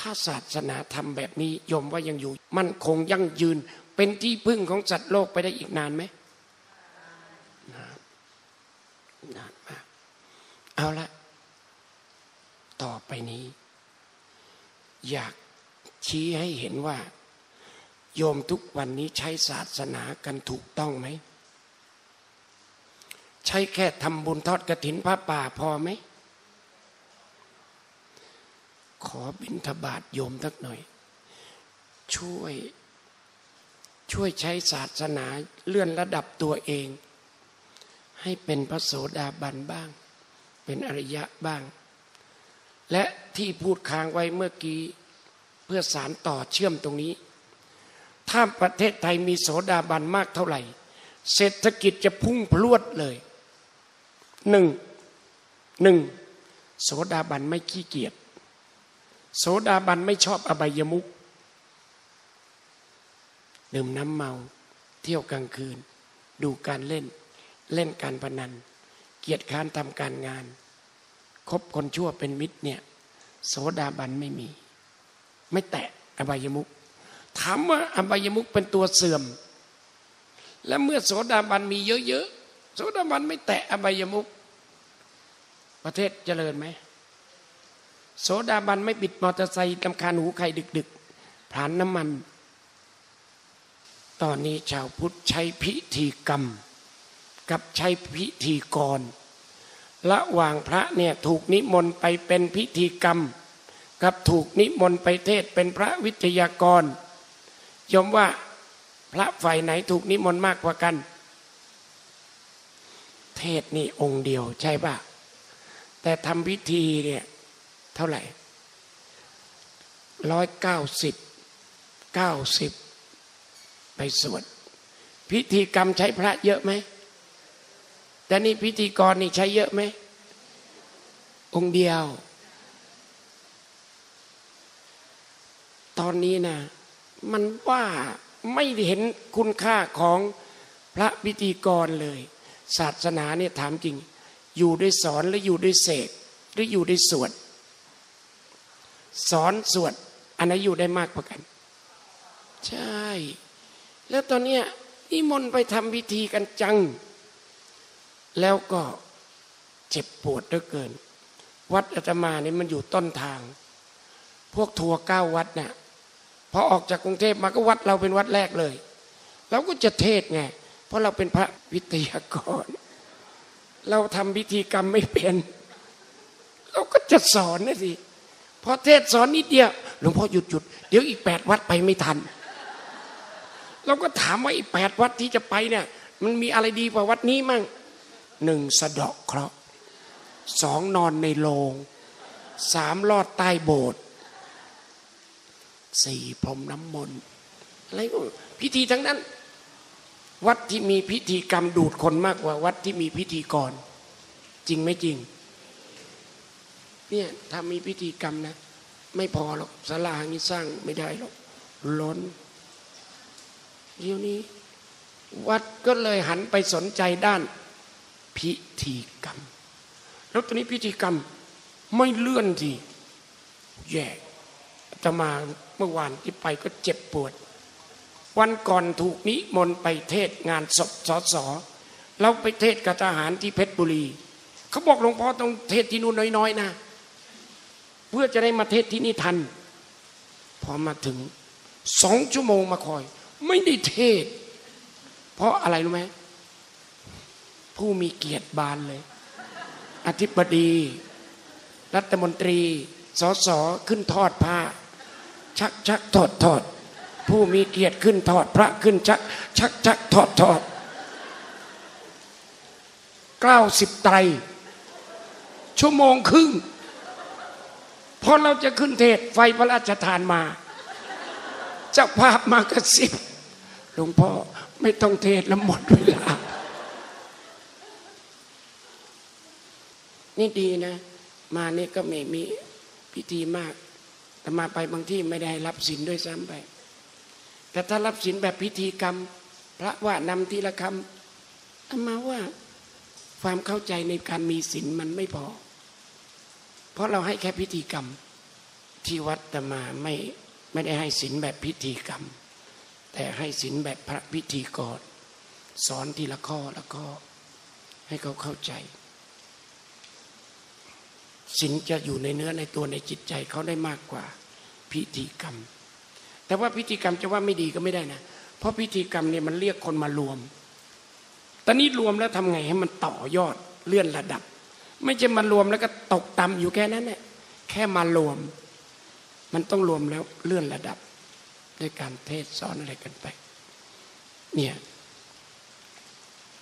ถ้าศาสนาทำแบบนี้ยมว่ายังอยู่ มั่นคงยั่งยืน เป็นที่พึ่งของสัตว์โลกไปได้อีกนานไหมนานนานมากเอาละต่อไปนี้ อยากชี้ให้เห็นว่า โยมทุกวันนี้ใช้ศาสนากันถูกต้องไหม ใช้แค่ทำบุญทอดกระถินพระป่าพอไหม ขอบิณฑบาตโยมสักหน่อย ช่วย ช่วยใช้ศาสนาเลื่อนระดับตัวเอง ให้เป็นพระโสดาบันบ้าง เป็นอริยะบ้าง และที่พูดค้างไว้เมื่อกี้เพื่อสารต่อเชื่อมตรงนี้ ถ้าประเทศไทยมีโสดาบันมากเท่าไหร่ เศรษฐกิจจะพุ่งพลวดเลยหนึ่งหนึ่งโสดาบันไม่ขี้เกียจ โสดาบันไม่ชอบอบายมุกดื่มน้ำเมา เที่ยวกลางคืน ดูการเล่น เล่นการพนัน เกียรติค้านทำการงาน คบคนชั่วเป็นมิตรเนี่ยโสดาบันไม่มี ไม่แตะอบายมุกถามว่าอบายมุกเป็นตัวเสื่อม และเมื่อโสดาบันมีเยอะๆโสดาบันไม่แตะอบายมุกประเทศเจริญไหม โสดาบันไม่ปิดมอเตอร์ไซค์ลำคาญหูใครดึกๆผ่านน้ำมัน ตอนนี้ชาวพุทธใช้พิธีกรรม กับใช้พิธีกรระหว่างพระเนี่ยถูกนิมนต์ไปเป็นพิธีกรรม กับถูกนิมนต์ไปเทศเป็นพระวิทยากรยมว่าพระฝ่ายไหนถูกนิมนต์มากกว่ากัน เทศนี่องค์เดียวใช่ปะแต่ทำพิธีเนี่ย เท่าไหร่ร้อยเก้าสิบเก้าสิบไปสวดพิธีกรรมใช้พระเยอะไหมแต่นี่พิธีกรนี่ใช้เยอะไหมองค์เดียว ตอนนี้นะมันว่าไม่เห็นคุณค่าของพระพิธีกรเลย ศาสนาเนี่ยถามจริง อยู่ด้วยสอนหรืออยู่ด้วยเสกหรืออยู่ด้วยสวด สอนสวดอันไหนอยู่ได้มากกว่ากัน ใช่ แล้วตอนเนี้ยนิมนต์ไปทำพิธีกันจัง แล้วก็เจ็บปวดเหลือเกิน วัดอาตมาเนี่ยมันอยู่ต้นทาง พวกทัวร์เก้าวัดเนี่ยพอออกจากกรุงเทพมาก็วัดเราเป็นวัดแรกเลยเราก็จะเทศไง เพราะเราเป็นพระวิทยากร เราทำพิธีกรรมไม่เป็น เราก็จะสอนนะสิ พอเทศสอนนิดเดียวหลวงพ่อหยุดหยุดเดี๋ยวอีกแปดวัดไปไม่ทัน เราก็ถามว่าอีกแปดวัดที่จะไปเนี่ย มันมีอะไรดีกว่าวัดนี้มั่งหนึ่งสะเดาะเคราะห์สองนอนในโรงสามลอดใต้โบสถ์สี่พรมน้ำมนต์อะไรก็พิธีทั้งนั้น วัดที่มีพิธีกรรมดูดคนมากกว่า วัดที่มีพิธีกร จริงไม่จริง เนี่ยถ้ามีพิธีกรรมนะ ไม่พอหรอกศาลานี้สร้างไม่ได้หรอกล้นเดี๋ยวนี้ วัดก็เลยหันไปสนใจด้านพิธีกรรม แล้วตอนนี้พิธีกรรมไม่เลื่อนทีแย่จะมาเมื่อวานที่ไปก็เจ็บปวด วันก่อนถูกนิมนต์ไปเทศงานศพสอสอเราไปเทศกับทหารที่เพชรบุรี เขาบอกหลวงพ่อต้องเทศที่นู่นน้อยๆนะ เพื่อจะได้มาเทศที่นี่ทัน พอมาถึงสองชั่วโมงมาคอย ไม่ได้เทศ เพราะอะไรรู้ไหมผู้มีเกียรติบานเลย อธิบดี รัฐมนตรีสสขึ้นทอดผ้า ชักชักถอดถอด ผู้มีเกียรติขึ้นถอดพระขึ้นชัก ชักชักถอดถอดเก้าสิบไตรชั่วโมงครึ่ง พอเราจะขึ้นเทศไฟพระราชทานมา เจ้าภาพมากระซิบหลวงพ่อไม่ต้องเทศแล้วหมดเวลา นี่ดีนะ มานี่ก็ไม่มีพิธีมาก แต่มาไปบางที่ไม่ได้รับศีลด้วยซ้ำไป แต่ถ้ารับศีลแบบพิธีกรรม พระว่านำทีละคำอามาว่าความเข้าใจในการมีศีลมันไม่พอ เพราะเราให้แค่พิธีกรรมที่วัดแต่มาไม่ไม่ได้ให้ศีลแบบพิธีกรรม แต่ให้ศีลแบบพระพิธีกรสอนทีละข้อละข้อให้เขาเข้าใจศีลจะอยู่ในเนื้อในตัวในจิตใจเขาได้มากกว่าพิธีกรรม แต่ว่าพิธีกรรมจะว่าไม่ดีก็ไม่ได้นะ เพราะพิธีกรรมเนี่ยมันเรียกคนมารวม ตอนนี้รวมแล้วทำไงให้มันต่อยอดเลื่อนระดับ ไม่ใช่มารวมแล้วก็ตกต่ำอยู่แค่นั้นแหละแค่มารวม มันต้องรวมแล้วเลื่อนระดับ ด้วยการเทศสอนอะไรกันไป เนี่ย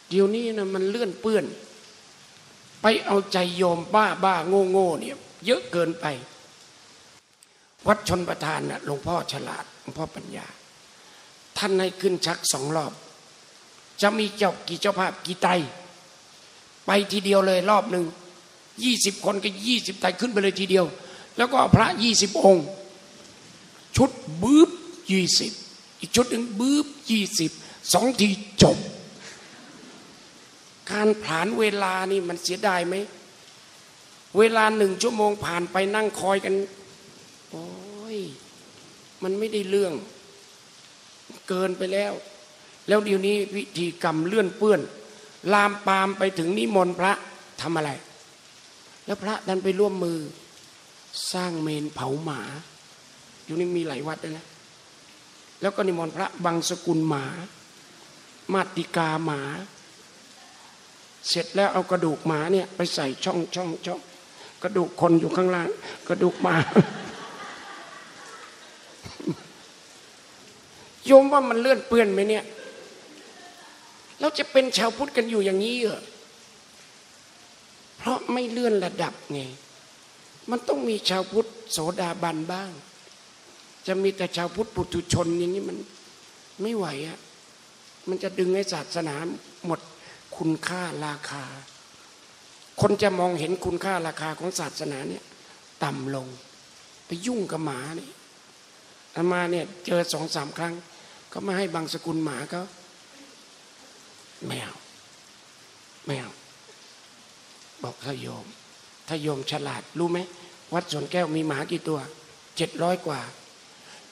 เดี๋ยวนี้นะมันเลื่อนเปื้อน ไปเอาใจโยมบ้าบ้าโง่โง่เนี่ย เยอะเกินไป วัดชนประธานนะ่ะหลวงพ่อฉลาดหลวงพ่อปัญญา ท่านให้ขึ้นชักสองรอบ จะมีเจ้ากี่เจ้าภาพกี่ไต ไปทีเดียวเลยรอบหนึ่ง ยี่สิบคนก็ยี่สิบไตรขึ้นไปเลยทีเดียว แล้วก็พระยี่สิบองค์ ชุดบื้บยี่สิบอีกชุดหนึ่งบื้บยี่สิบสองทีจบ การผ่านเวลานี่มันเสียดายไหม เวลาหนึ่งชั่วโมงผ่านไปนั่งคอยกัน โอ้ย มันไม่ได้เรื่อง เกินไปแล้ว แล้วเดี๋ยวนี้พิธีกรรมเลื่อนเปื้อน ลามปามไปถึงนิมนต์พระทำอะไร แล้วพระดันไปร่วมมือ สร้างเมนเผาหมา อยู่นี่มีหลายวัดเลยนะ แล้วก็นิมนต์พระบางสกุลหมา มาติกาหมา เสร็จแล้วเอากระดูกหมาเนี่ยไปใส่ช่องช่องช่องกระดูกคนอยู่ข้างล่าง กระดูกหมาโยมว่ามันเลื่อนเปื้อนไหมเนี่ย เราจะเป็นชาวพุทธกันอยู่อย่างนี้เหรอ เพราะไม่เลื่อนระดับไง มันต้องมีชาวพุทธโสดาบันบ้าง จะมีแต่ชาวพุทธปุถุชนอย่างนี้มันไม่ไหวอะมันจะดึงให้ศาสนาหมดคุณค่าราคา คนจะมองเห็นคุณค่าราคาของศาสนาเนี่ย ต่ำลง ไปยุ่งกับหมาเนี่ยอามาเนี่ยเจอสองสามครั้ง ก็มาให้บางสกุลหมาเขาไม่เอาไม่เอา บอกถ้าโยม ถ้าโยมฉลาดรู้ไหมวัดสวนแก้วมีหมากี่ตัวเจ็ดร้อยกว่า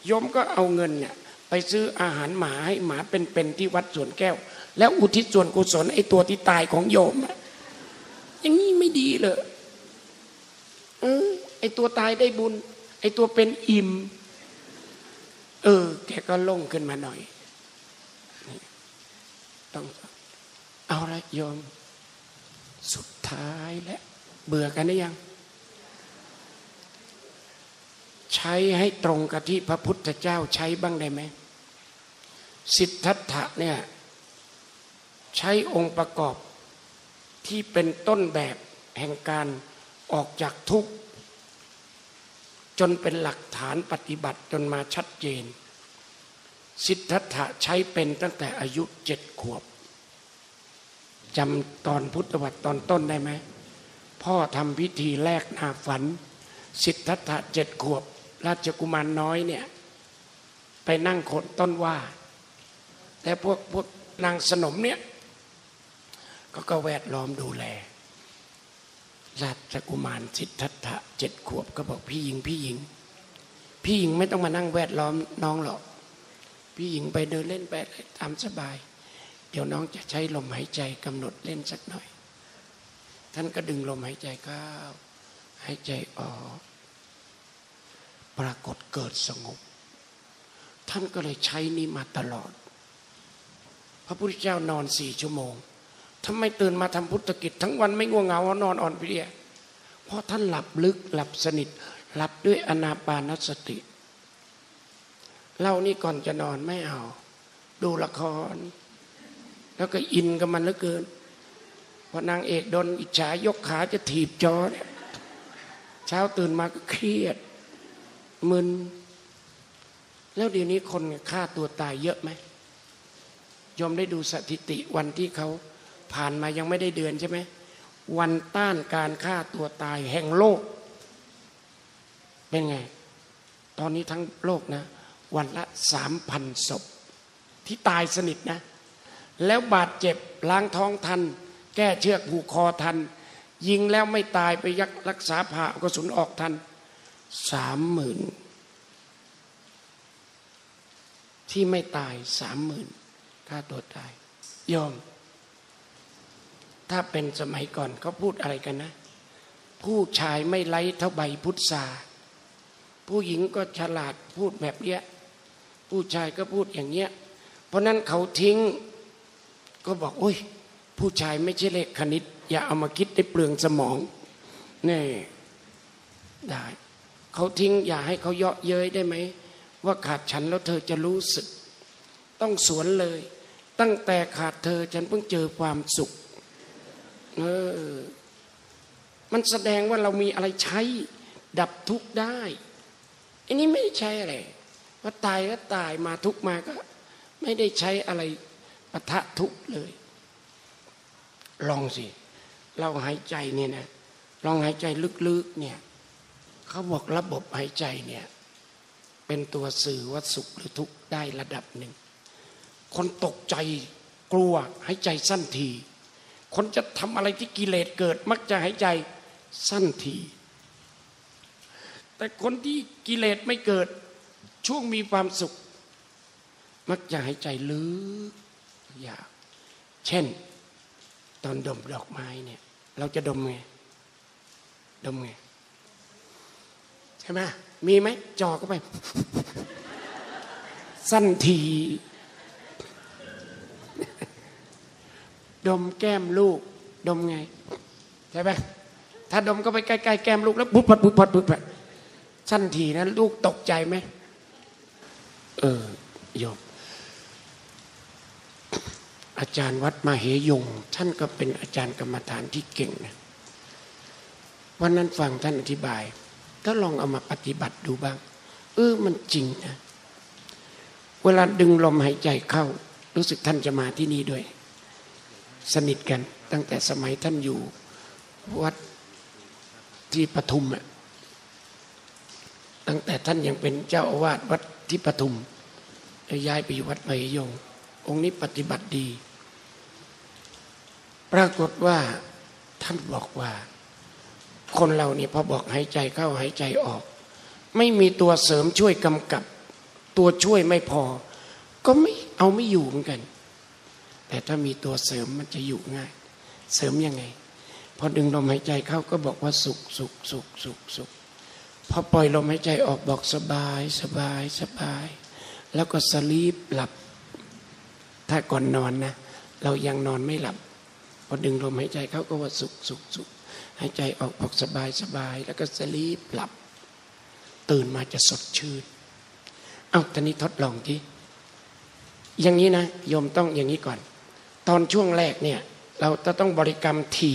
โยมก็เอาเงินเนี่ยไปซื้ออาหารหมาให้หมาเป็นๆที่วัดสวนแก้ว แล้วอุทิศส่วนกุศลไอ้ตัวที่ตายของโยมอะอย่างนี้ไม่ดีเลยเออไอ้ตัวตายได้บุญ ไอ้ตัวเป็นอิ่มเออ แกก็ลงขึ้นมาหน่อยนี่ต้องเอาละโยม สุดท้ายแล้วเบื่อกันหรือยัง ใช้ให้ตรงกับที่พระพุทธเจ้าใช้บ้างได้ไหมสิทธัตถะเนี่ยใช้องค์ประกอบที่เป็นต้นแบบแห่งการออกจากทุกข์ จนเป็นหลักฐานปฏิบัติจนมาชัดเจน สิทธัตถะใช้เป็นตั้งแต่อายุเจ็ดขวบ จำตอนพุทธวัตรตอนต้นได้ไหมพ่อทำพิธีแลกนาฝัน สิทธัตถะเจ็ดขวบ ราชกุมารน้อยเนี่ย ไปนั่งโคนต้นว่า แต่พวกพวกนางสนมเนี่ยก็ก็แวดล้อมดูแล ราชกุมารสิทธัตถะเจ็ดขวบก็บอกพี่หญิงพี่หญิง พี่หญิงไม่ต้องมานั่งแวดล้อมน้องหรอก พี่หญิงไปเดินเล่นไปตามสบาย ดี๋ยวน้องจะใช้ลมหายใจกำหนดเล่นสักหน่อย ท่านก็ดึงลมหายใจเข้าหายใจออก ปรากฏเกิดสงบ ท่านก็เลยใช้นี้มาตลอด พระพุทธเจ้านอนสี่ชั่วโมงทำไมตื่นมาทำพุทธกิจ ทั้งวันไม่ง่วงเหงานอนอ่อนเพลียเพราะท่านหลับลึกหลับสนิท หลับด้วยอนาปานสติเล่านี่ก่อนจะนอนไม่เอา ดูละคร แล้วก็อินกับมันเหลือเกินพอนางเอกโดนอิจฉายกขาจะถีบจอเนี่ยเช้าตื่นมาก็เครียดมึนแล้วเดี๋ยวนี้คนฆ่าตัวตายเยอะไหมยอมได้ดูสถิติวันที่เขาผ่านมายังไม่ได้เดือนใช่ไหมวันต้านการฆ่าตัวตายแห่งโลก เป็นไง ตอนนี้ทั้งโลกนะ วันละสามพันศพ ที่ตายสนิทนะ แล้วบาดเจ็บล้างท้องทัน แก้เชือกผูกคอทัน ยิงแล้วไม่ตายไปยักรักษาผ่ากระสุนออกทันสามหมื่นที่ไม่ตายสามหมื่นฆ่าตัวตายยอม ถ้าเป็นสมัยก่อนเขาพูดอะไรกันนะ ผู้ชายไม่ไล่เท่าใบพุทธาผู้หญิงก็ฉลาดพูดแบบเนี้ยผู้ชายก็พูดอย่างเงี้ย เพราะนั้นเขาทิ้ง ก็บอกโอ้ย ผู้ชายไม่ใช่เลขคณิต อย่าเอามาคิดได้เปลืองสมองนี่ได้เขาทิ้งอย่าให้เขาเยาะเย้ยได้ไหม ว่าขาดฉันแล้วเธอจะรู้สึก ต้องสวนเลย ตั้งแต่ขาดเธอฉันเพิ่งเจอความสุขเออมันแสดงว่าเรามีอะไรใช้ ดับทุกข์ได้ อันนี้ไม่ได้ใช้อะไรว่าตายก็ตายมาทุกมาก็ ไม่ได้ใช้อะไร ปะทะทุกเลย ลองสิ เราหายใจเนี่ยนะ ลองหายใจลึกๆเนี่ยเขาบอกระบบหายใจเนี่ย เป็นตัวสื่อว่าสุขหรือทุกข์ได้ระดับหนึ่ง คนตกใจกลัวหายใจสั้นที คนจะทำอะไรที่กิเลสเกิด มักจะหายใจสั้นที แต่คนที่กิเลสไม่เกิด ช่วงมีความสุข มักจะหายใจลึก ยาวเช่น ตอนดมดอกไม้เนี่ย เราจะดมไง ดมไง ใช่ไหมมีไหมจอก็ไป สั้นที ดมแก้มลูก ดมไง ใช่ไหมถ้าดมก็ไปใกล้ๆแก้มลูกแล้วปุ๊บปัดปุ๊บปัดปุ๊บปัดสั้นทีนะ ลูกตกใจไหมเออโยม อาจารย์วัดมาเหยง ท่านก็เป็นอาจารย์กรรมฐานที่เก่งนะวันนั้นฟังท่านอธิบายก็ลองเอามาปฏิบัติดูบ้าง เออมันจริงนะ เวลาดึงลมหายใจเข้า รู้สึกท่านจะมาที่นี่ด้วย สนิทกัน ตั้งแต่สมัยท่านอยู่ วัดที่ปทุมอะตั้งแต่ท่านยังเป็นเจ้าอาวาสวัดที่ปทุมย้ายไปอยู่วัดไผ่ยง องค์นี้ปฏิบัติดี ปรากฏว่าท่านบอกว่า คนเราเนี่ยพอบอกหายใจเข้าหายใจออก ไม่มีตัวเสริมช่วยกำกับ ตัวช่วยไม่พอ ก็ไม่เอาไม่อยู่เหมือนกัน แต่ถ้ามีตัวเสริมมันจะอยู่ง่าย เสริมยังไง พอดึงลมหายใจเข้าก็บอกว่าสุขสุขสุขสุขสุขพอปล่อยลมหายใจออกบอกสบายสบายสบาย แล้วก็สลีปหลับ ถ้าก่อนนอนนะ เรายังนอนไม่หลับ พอดึงลมหายใจเข้าก็ว่าสุขสุขสุขหายใจออกบอกสบายสบาย แล้วก็สลีปหลับ ตื่นมาจะสดชื่น เอาตอนนี้ทดลองที่อย่างนี้นะโยมต้องอย่างนี้ก่อน ตอนช่วงแรกเนี่ยเราจะต้องบริกรรมที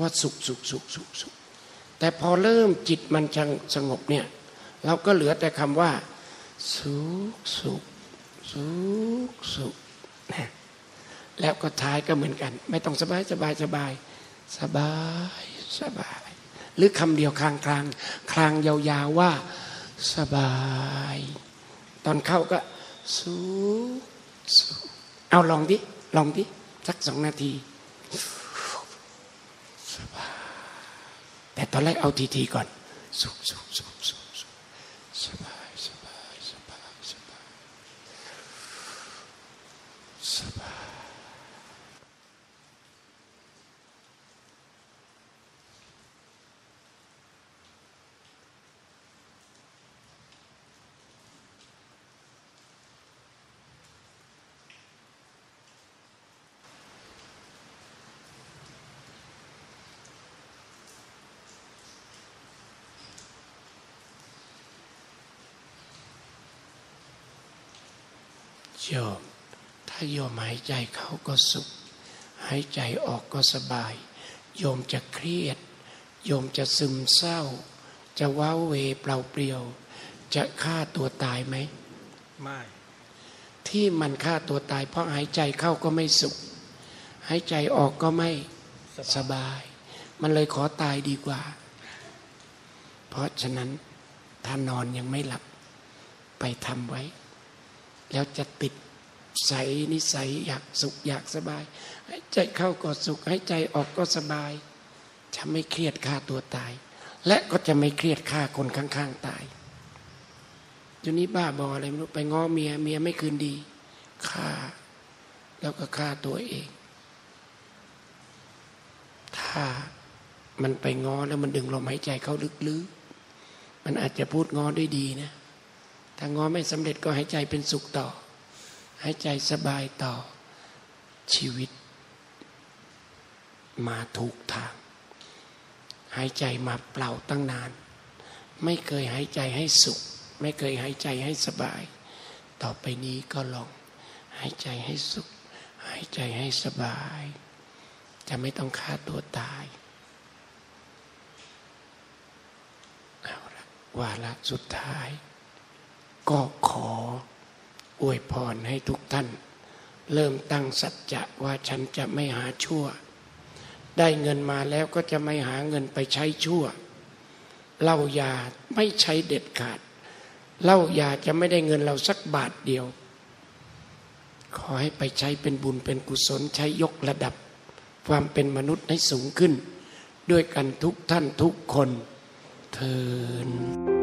ว่าสุขสุขสุขสุขสุขแต่พอเริ่มจิตมันสงบเนี่ย เราก็เหลือแต่คำว่า สุขสุข สุขสุขนะแล้วก็ท้ายก็เหมือนกัน ไม่ต้องสบายสบายสบายสบายสบาย หรือคำเดียวคลางคลางคลางยาวๆว่าสบาย ตอนเข้าก็สุขสุขเอาลองดิลองดิสักสองนาทีสบายแต่ตอนแรกเอาทีๆก่อน สุขสุขสุขสุขสุขสบายสบายสบายสบายสบาย โยม ถ้าโย มหายใจเข้าก็สุข หายใจออกก็สบาย โยมจะเครียด โยมจะซึมเศร้า จะว้าเหวเปล่าเปลี่ยว จะฆ่าตัวตายไหม
ไม่
ที่มันฆ่าตัวตาย เพราะหายใจเข้าก็ไม่สุข หายใจออกก็ไม่สบาย มันเลยขอตายดีกว่า เพราะฉะนั้นถ้านอนยังไม่หลับไปทำไว้ แล้วจะติด ใสนิสัยอยากสุขอยากสบายหายใจเข้าก็สุขหายใจออกก็สบาย จะไม่เครียดฆ่าตัวตาย และก็จะไม่เครียดฆ่าคนข้างๆตายอยู่นี้บ้าบออะไรไม่รู้ไปง้อเมียเมียไม่คืนดีฆ่า แล้วก็ฆ่าตัวเอง ถ้ามันไปง้อแล้วมันดึงลมหายใจเข้าลึกๆมันอาจจะพูดง้อด้วยดีนะถ้าง้อไม่สำเร็จก็หายใจเป็นสุขต่อ หายใจสบายต่อชีวิต มาถูกทาง หายใจมาเปล่าตั้งนาน ไม่เคยหายใจให้สุข ไม่เคยหายใจให้สบาย ต่อไปนี้ก็ลอง หายใจให้สุข หายใจให้สบาย จะไม่ต้องฆ่าตัวตายเอาละวาระสุดท้าย ก็ขอ อวยพรให้ทุกท่าน เริ่มตั้งสัจจะว่าฉันจะไม่หาชั่ว ได้เงินมาแล้วก็จะไม่หาเงินไปใช้ชั่วเหล้ายาไม่ใช้เด็ดขาดเหล้ายาจะไม่ได้เงินเราสักบาทเดียว ขอให้ไปใช้เป็นบุญเป็นกุศลใช้ยกระดับ ความเป็นมนุษย์ให้สูงขึ้น ด้วยกันทุกท่านทุกคนเทิน